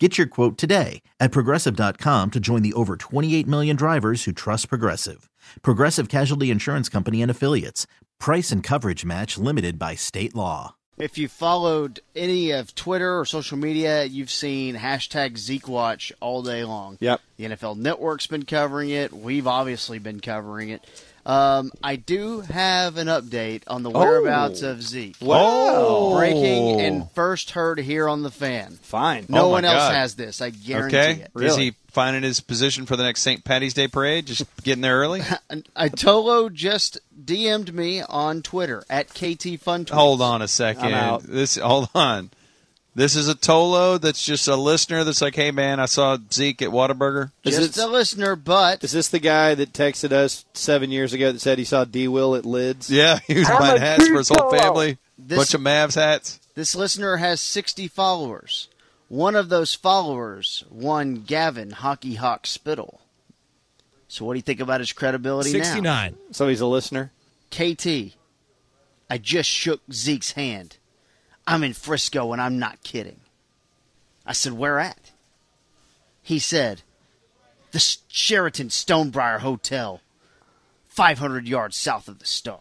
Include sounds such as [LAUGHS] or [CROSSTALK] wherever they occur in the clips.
Get your quote today at progressive.com to join the over 28 million drivers who trust Progressive. Progressive Casualty Insurance Company and Affiliates. Price and coverage match limited by state law. If you followed any of Twitter or social media, you've seen hashtag ZekeWatch all day long. Yep. The NFL Network's been covering it. We've obviously been covering it. Um, I do have an update on the whereabouts Oh. of Zeke. Wow. Breaking and first heard here on the fan. Fine. No Oh, my one else God. has this. I guarantee Okay. it. Is Really? he finding his position for the next St. Patty's Day parade? Just getting there early? [LAUGHS] And Itolo just DM'd me on Twitter at KT Fun. Hold on a second. I'm out. This hold on. This is a Tolo that's just a listener that's like, hey man, I saw Zeke at Whataburger. Is Just it- a listener, but Is this the guy that texted us seven years ago that said he saw D. Will at Lids? Yeah, [LAUGHS] he was buying hats for his whole family. This- Bunch of Mavs hats. This listener has 60 followers. One of those followers, one Gavin Hockey Hawk Spittle. So what do you think about his credibility now? 69. So he's a listener. KT, I just shook Zeke's hand. I'm in Frisco and I'm not kidding. I said, where at? He said, the Sheraton Stonebriar Hotel, 500 yards south of the Star.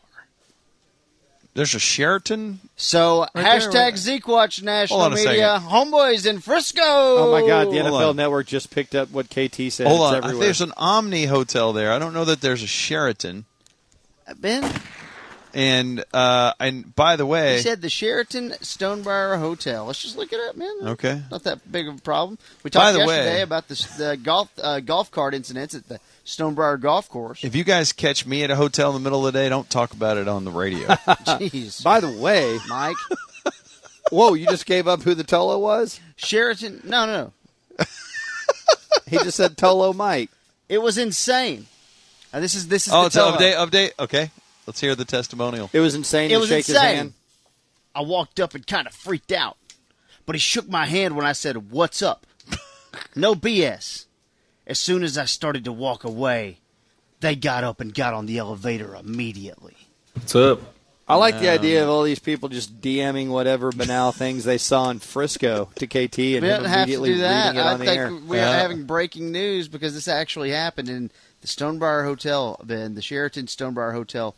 There's a Sheraton. So Right there, hashtag Zeke Watch National Hold on a Media, homeboys in Frisco. Oh, my God! The Hold NFL on. Network just picked up what KT said. Hold it's on. Everywhere. there's an Omni hotel there. I don't know that there's a Sheraton. Ben, And uh, and by the way, he said the Sheraton Stonebriar Hotel. Let's just look it up, man. okay. Not that big of a problem. We By talked the yesterday way- about the, the golf uh, golf cart incidents at the Stonebriar Golf Course. If you guys catch me at a hotel in the middle of the day, don't talk about it on the radio. [LAUGHS] Jeez, By the way, Mike, [LAUGHS] whoa! You just gave up who the Tolo was? Sheraton. No, no, no. [LAUGHS] He just said Tolo Mike. It was insane. Uh, this is this is oh, the it's an update. Update. Okay, let's hear the testimonial. It was insane It to was shake his insane. hand. I walked up and kind of freaked out, but he shook my hand when I said, "What's up?" [LAUGHS] no BS. As soon as I started to walk away, they got up and got on the elevator immediately. What's up? I like the idea of all these people just DMing whatever banal [LAUGHS] things they saw in Frisco to KT and him don't have to immediately do that. reading it I on the air. we're Yeah. having breaking news because this actually happened in the Stonebriar Hotel, then the Sheraton Stonebriar Hotel,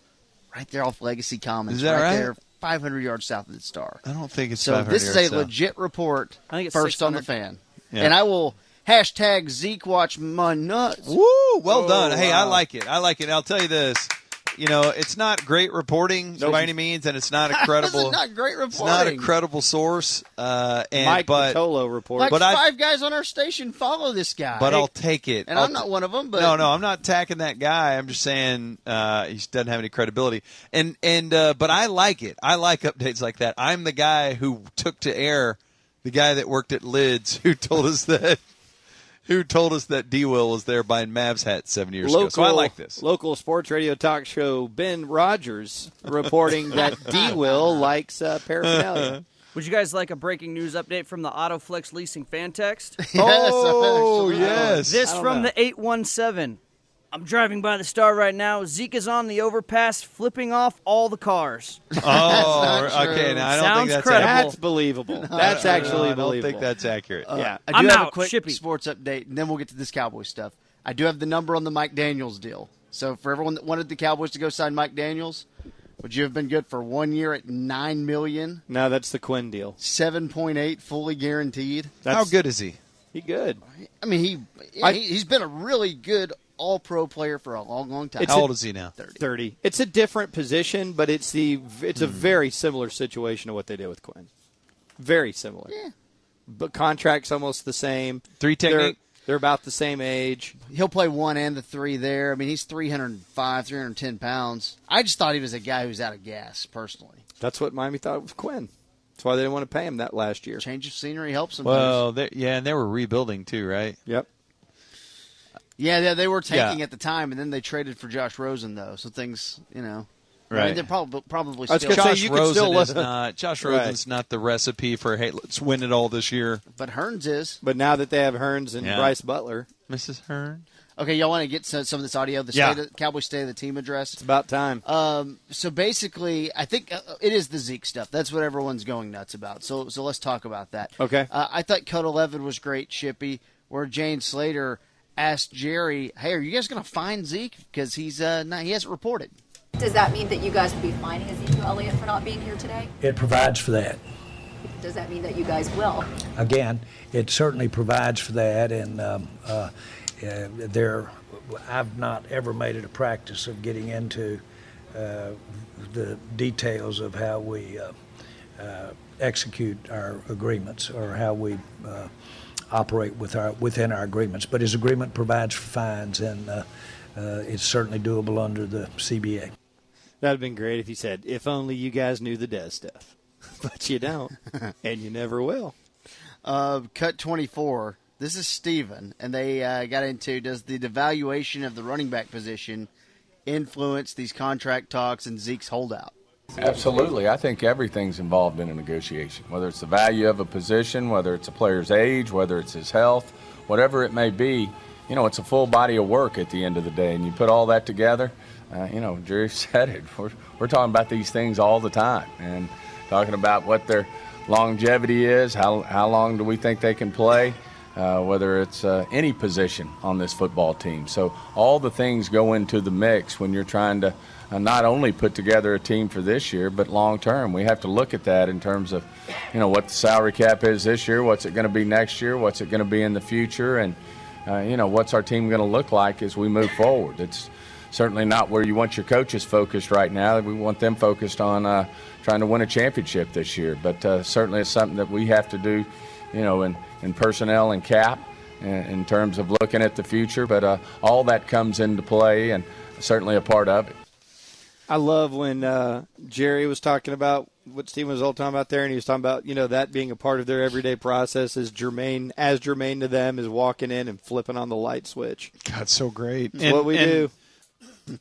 right there off Legacy Commons, Is that right? there, 500 yards south of the Star. I don't think it's. So this is a yards south. legit report. I think it's first on the fan, Yeah. and I will hashtag Zeke watch my nuts. Woo! Well Oh, done. Hey, I like it. I like it. I'll tell you this. You know, it's not great reporting Nope. by any means, and it's not a [LAUGHS] This credible. is not great reporting. it's not a credible source. Uh, and Mike but the Tolo report. Like but I- five guys on our station follow this guy, but I'll take it. and I'll I'm not one of them. But no, no, I'm not attacking that guy. I'm just saying uh, he doesn't have any credibility. And and uh, but I like it. I like updates like that. I'm the guy who took to air the guy that worked at Lids who [LAUGHS] told us that who told us that D Will was there buying Mavs hats seven years ago. So I like this. Local sports radio talk show Ben Rogers reporting that [LAUGHS] D. Will likes uh, paraphernalia. Would you guys like a breaking news update from the Autoflex Leasing fan text? [LAUGHS] Oh yes. This from know. the 817. I'm driving by the star right now. Zeke is on the overpass flipping off all the cars. [LAUGHS] Oh, okay. Now I don't Sounds think that's credible. accurate. That's believable. That's I don't- actually I don't believable. think that's accurate. Uh, yeah. I do I'm have a out. quick Shippy. sports update, and then we'll get to this Cowboys stuff. I do have the number on the Mike Daniels deal. So for everyone that wanted the Cowboys to go sign Mike Daniels, would you have been good for one year at nine million, No, that's the Quinn deal. seven point eight, fully guaranteed? That's, How good is he? He good. I mean, he, yeah, I- he he's been a really good All Pro player for a long, long time. It's How a- old is he now? Thirty. 30. It's a different position, but it's the it's Hmm. a very similar situation to what they did with Quinn. Very similar. Yeah. But contracts almost the same. Three They're, technique. they're about the same age. He'll play one and the three there. I mean, he's 305, 310 pounds. I just thought he was a guy who's out of gas, personally. That's what Miami thought with Quinn. That's why they didn't want to pay him that last year. Change of scenery helps him. Well, yeah, and they were rebuilding too, right? Yep. Yeah, yeah, they were tanking Yeah. at the time, and then they traded for Josh Rosen, though. So things, you know, I mean, Right. they're probably probably I was still. gonna say, Josh you Rosen still- is not. [LAUGHS] Josh Rosen's not the recipe for hey, let's win it all this year. but Hearns is. But now that they have Hearns and Yeah. Bryce Butler, Mrs. Hearn. Okay, y'all want to get some, some of this audio? The Yeah. state of, Cowboy State of the Team address. it's about time. Um, so basically, I think uh, it is the Zeke stuff. That's what everyone's going nuts about. So, so let's talk about that. Okay. Uh, I thought Cut Eleven was great, Shippy. Where Jane Slater asked Jerry, "Hey, are you guys going to find Zeke because he's uh, not, he hasn't reported." Does that mean that you guys will be fining Ezekiel Elliott for not being here today? It provides for that. Does that mean that you guys will? Again, it certainly provides for that, and um, uh, uh, there, I've not ever made it a practice of getting into uh, the details of how we uh, uh, execute our agreements or how we uh, operate with our within our agreements. But his agreement provides for fines, and uh, uh, it's certainly doable under the CBA. That'd have been great if you said, "If only you guys knew the Dez stuff," [LAUGHS] but you don't, [LAUGHS] and you never will. Uh, cut 24. This is Stephen, and they uh, got into does the devaluation of the running back position influence these contract talks and Zeke's holdout? Absolutely. I think everything's involved in a negotiation, whether it's the value of a position, whether it's a player's age, whether it's his health, whatever it may be. You know, it's a full body of work at the end of the day, and you put all that together. Uh, you know, Jerry [LAUGHS] said it. We're, we're talking about these things all the time, and talking about what their longevity is, how how long do we think they can play, uh, whether it's uh, any position on this football team. So all the things go into the mix when you're trying to uh, not only put together a team for this year, but long term. We have to look at that in terms of, you know, what the salary cap is this year, what's it going to be next year, what's it going to be in the future, and uh, you know, what's our team going to look like as we move forward. It's certainly not where you want your coaches focused right now. We want them focused on uh, trying to win a championship this year. But uh, certainly it's something that we have to do, you know, in, in personnel and cap in, in terms of looking at the future. But uh, all that comes into play and certainly a part of it. I love when uh, Jerry was talking about what Steve was all talking about there, and he was talking about you know that being a part of their everyday process is germane as germane to them as walking in and flipping on the light switch. God, so great. It's what we do.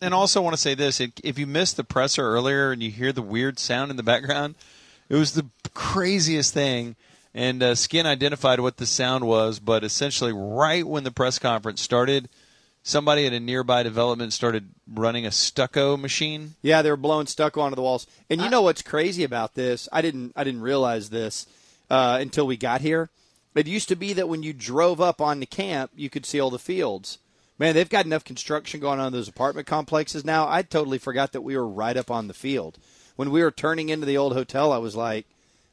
And also want to say this: if if you missed the presser earlier and you hear the weird sound in the background, it was the craziest thing. And uh, Skin identified what the sound was, but essentially, right when the press conference started, somebody at a nearby development started running a stucco machine. Yeah, they were blowing stucco onto the walls. And you know what's crazy about this? I didn't I didn't realize this uh, until we got here. It used to be that when you drove up on the camp, you could see all the fields. Man, they've got enough construction going on in those apartment complexes now. I totally forgot that we were right up on the field. When we were turning into the old hotel, I was like,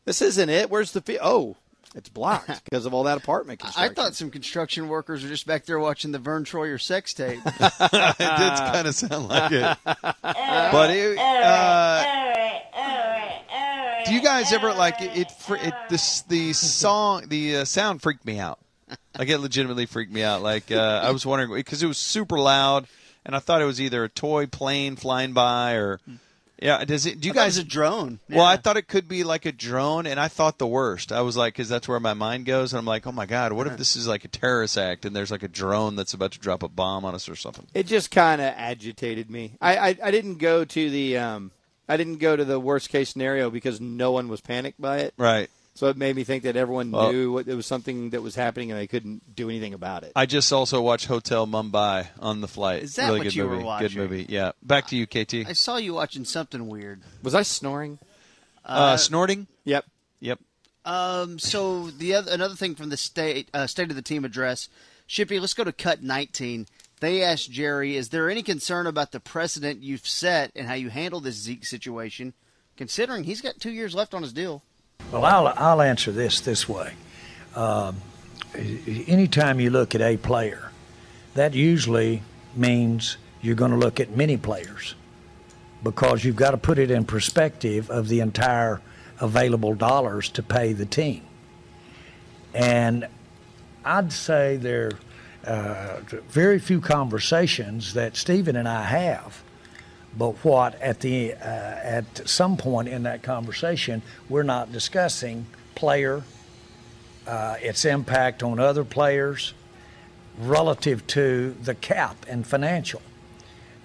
"This isn't it. Where's the field? Oh, it's blocked [LAUGHS] because of all that apartment I thought some construction workers were just back there watching the Vern Troyer sex tape. [LAUGHS] it did kind of sound like it, but it. Uh, do you guys ever like it? it, it this the song the uh, sound freaked me out. Like it legitimately freaked me out. Like uh, I was wondering because it was super loud, and I thought it was either a toy plane flying by or yeah. Does it? Do you I guys a drone? Well, I thought it could be like a drone, and I thought the worst. I was like, because that's where my mind goes, and I'm like, oh my god, what if this is like a terrorist act, and there's like a drone that's about to drop a bomb on us or something? it just kind of agitated me. I, I I didn't go to the um I didn't go to the worst case scenario because no one was panicked by it. Right. So it made me think that everyone Well- knew what, it was something that was happening and they couldn't do anything about it. I just also watched Hotel Mumbai on the flight. Is that really what good you were movie. watching? Good movie. Yeah. Back to you, KT. I saw you watching something weird. Was I snoring? Uh, snorting. Yep. Yep. Um, so the other, another thing from the state uh, state of the team address, Shippy. Let's go to cut 19. They asked Jerry, "Is there any concern about the precedent you've set and how you handle this Zeke situation, considering he's got two years left on his deal?" Well, I'll, I'll answer this this way. Um, anytime you look at a player, that usually means you're going to look at many players because you've got to put it in perspective of the entire available dollars to pay the team. And I'd say there are uh, very few conversations that Stephen and I have but what at the uh, at some point in that conversation we're not discussing player uh, its impact on other players relative to the cap and financial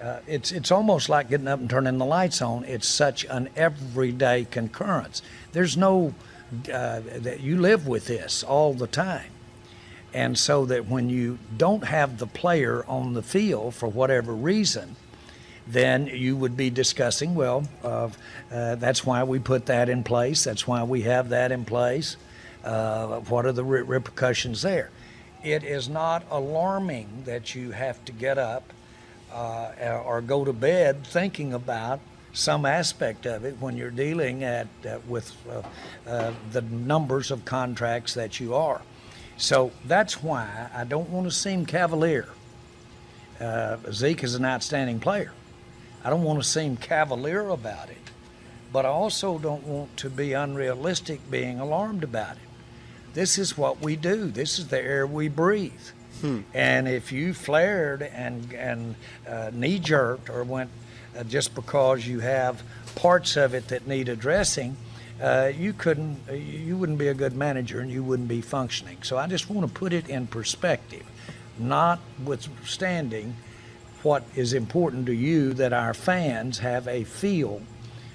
uh, it's it's almost like getting up and turning the lights on. It's such an everyday concurrence. There's no uh, that you live with this all the time, and so that when you don't have the player on the field for whatever reason, then you would be discussing, well, uh, uh, that's why we put that in place. That's why we have that in place. Uh, what are the re- repercussions there? It is not alarming that you have to get up uh, or go to bed thinking about some aspect of it when you're dealing at uh, with uh, the numbers of contracts that you are. So that's why I don't want to seem cavalier. Zeke is an outstanding player. I don't want to seem cavalier about it, but I also don't want to be unrealistic being alarmed about it. This is what we do. This is the air we breathe. Hmm. And if you flared and and uh, knee jerked or went uh, just because you have parts of it that need addressing, uh, you couldn't, uh, you wouldn't be a good manager and you wouldn't be functioning. So I just want to put it in perspective, notwithstanding what is important to you that our fans have a feel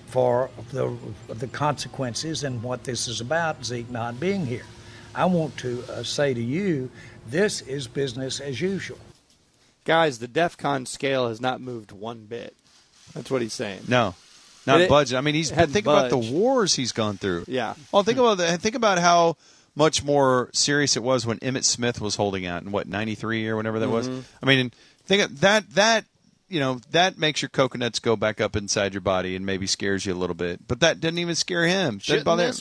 for the, the consequences and what this is about, Zeke not being here. I want to uh, say to you, this is business as usual. Guys, the DEF CON scale has not moved one bit. That's what he's saying. No, not budget. I mean, he's think about the wars he's gone through. Yeah. Well, think about that. Think about how much more serious it was when Emmitt Smith was holding out in what '93 or whatever that mm-hmm. was. I mean, think that that you know that makes your coconuts go back up inside your body and maybe scares you a little bit. But that didn't even scare him. Didn't bother him.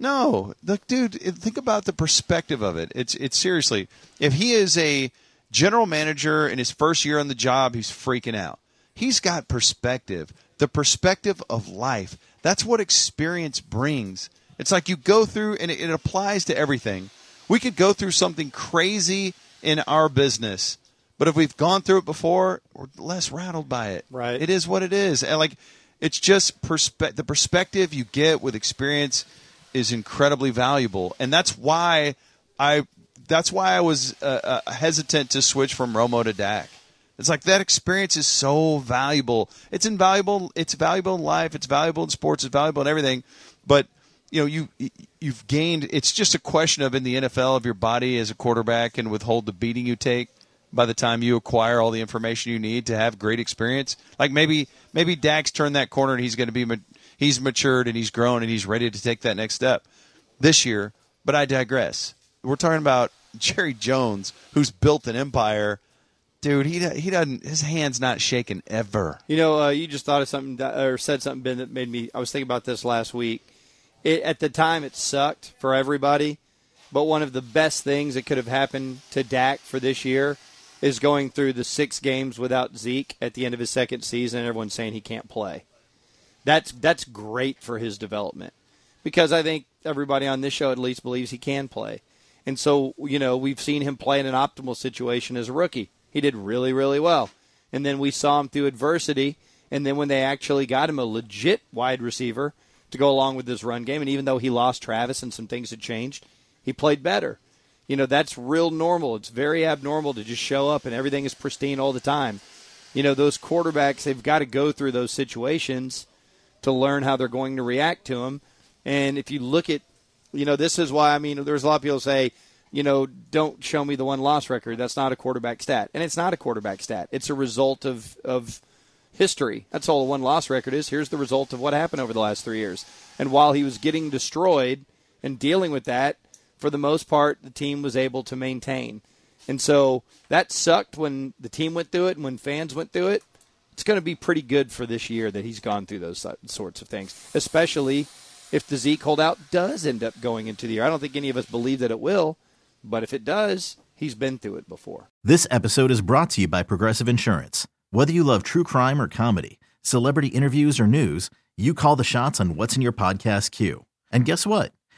No, look, dude. Think about the perspective of it. It's it's seriously. If he is a general manager in his first year on the job, he's freaking out. He's got perspective. The perspective of life. That's what experience brings. It's like you go through, and it, it applies to everything. We could go through something crazy in our business but if we've gone through it before, we're less rattled by it. Right. It is what it is. And like it's just perspe- the perspective you get with experience is incredibly valuable. And that's why I that's why I was uh, uh, hesitant to switch from Romo to Dak. It's like that experience is so valuable. It's invaluable. It's valuable in life. It's valuable in sports. It's valuable in everything. But you know, you you've gained. It's just a question of in the NFL of your body as a quarterback and withhold the beating you take by the time you acquire all the information you need to have great experience. Like maybe maybe Dak's turned that corner and he's going to be he's matured and he's grown and he's ready to take that next step this year. But I digress. We're talking about [LAUGHS] Jerry Jones, who's built an empire. Dude, he he doesn't. His hands not shaking ever. You know, uh, you just thought of something or said something, Ben, that made me. I was thinking about this last week. It, at the time, it sucked for everybody, but one of the best things that could have happened to Dak for this year is going through the six games without Zeke at the end of his second season. Everyone's saying he can't play. That's that's great for his development because I think everybody on this show at least believes he can play. And so, you know, we've seen him play in an optimal situation as a rookie. He did really, really well. And then we saw him through adversity. And then when they actually got him a legit wide receiver to go along with this run game, and even though he lost Travis and some things had changed, he played better you know, that's real normal. It's very abnormal to just show up and everything is pristine all the time. You know, those quarterbacks, they've got to go through those situations to learn how they're going to react to them. And if you look at, you know, this is why, I mean, there's a lot of people say, you know, don't show me the one loss record. That's not a quarterback stat. And it's not a quarterback stat. It's a result of, of history. That's all a one loss record is. Here's the result of what happened over the last three years. And while he was getting destroyed and dealing with that, for the most part, the team was able to maintain. And so that sucked when the team went through it and when fans went through it. It's going to be pretty good for this year that he's gone through those sorts of things, especially if the Zeke holdout does end up going into the year. I don't think any of us believe that it will, but if it does, he's been through it before. This episode is brought to you by Progressive Insurance. Whether you love true crime or comedy, celebrity interviews or news, you call the shots on what's in your podcast queue. And guess what?